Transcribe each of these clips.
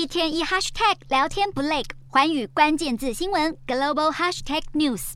一天一 hashtag 聊天不累，环宇关键字新闻 global hashtag news。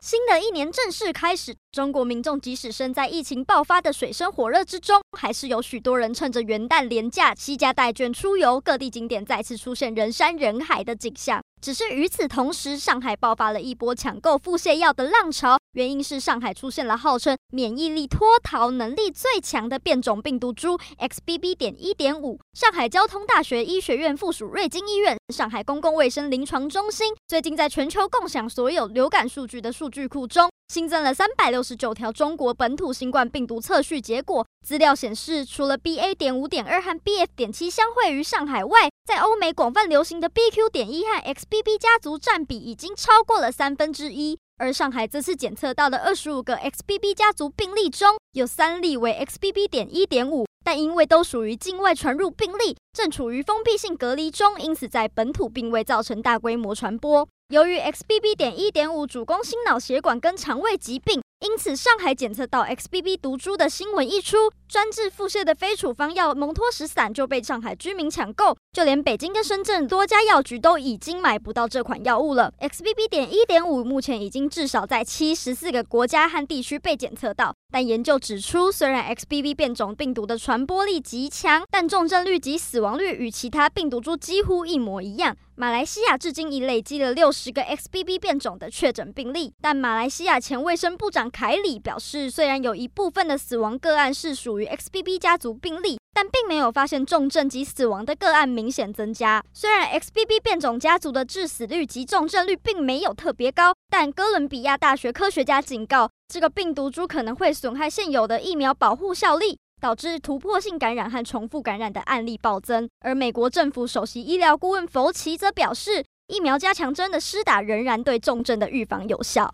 新的一年正式开始，中国民众即使身在疫情爆发的水深火热之中，还是有许多人趁着元旦连假，携家带眷出游，各地景点再次出现人山人海的景象。只是与此同时，上海爆发了一波抢购腹泻药的浪潮，原因是上海出现了号称免疫力脱逃能力最强的变种病毒株 XBB. 点一点五。上海交通大学医学院附属瑞金医院、上海公共卫生临床中心最近在全球共享所有流感数据的数据库中，新增了三百六十九条中国本土新冠病毒测序结果。资料显示，除了 BA. 点五点二和 BF. 点七相会于上海外，在欧美广泛流行的 BQ. 点一和 XBB 家族占比已经超过了三分之一。而上海这次检测到的二十五个 XBB 家族病例中，有三例为 XBB. 点一点五，但因为都属于境外传入病例，正处于封闭性隔离中，因此在本土并未造成大规模传播。由于 XBB. 点一点五主攻心脑血管跟肠胃疾病。因此，上海检测到 XBB 毒株的新闻一出，专治腹泻的非处方药蒙脱石散就被上海居民抢购，就连北京跟深圳多家药局都已经买不到这款药物了。XBB. 点一点五目前已经至少在七十四个国家和地区被检测到，但研究指出，虽然 XBB 变种病毒的传播力极强，但重症率及死亡率与其他病毒株几乎一模一样。马来西亚至今已累积了六十个 XBB 变种的确诊病例，但马来西亚前卫生部长凯里表示，虽然有一部分的死亡个案是属于 XBB 家族病例，但并没有发现重症及死亡的个案明显增加。虽然 XBB 变种家族的致死率及重症率并没有特别高，但哥伦比亚大学科学家警告，这个病毒株可能会损害现有的疫苗保护效力。导致突破性感染和重复感染的案例暴增，而美国政府首席医疗顾问弗奇则表示，疫苗加强针的施打仍然对重症的预防有效。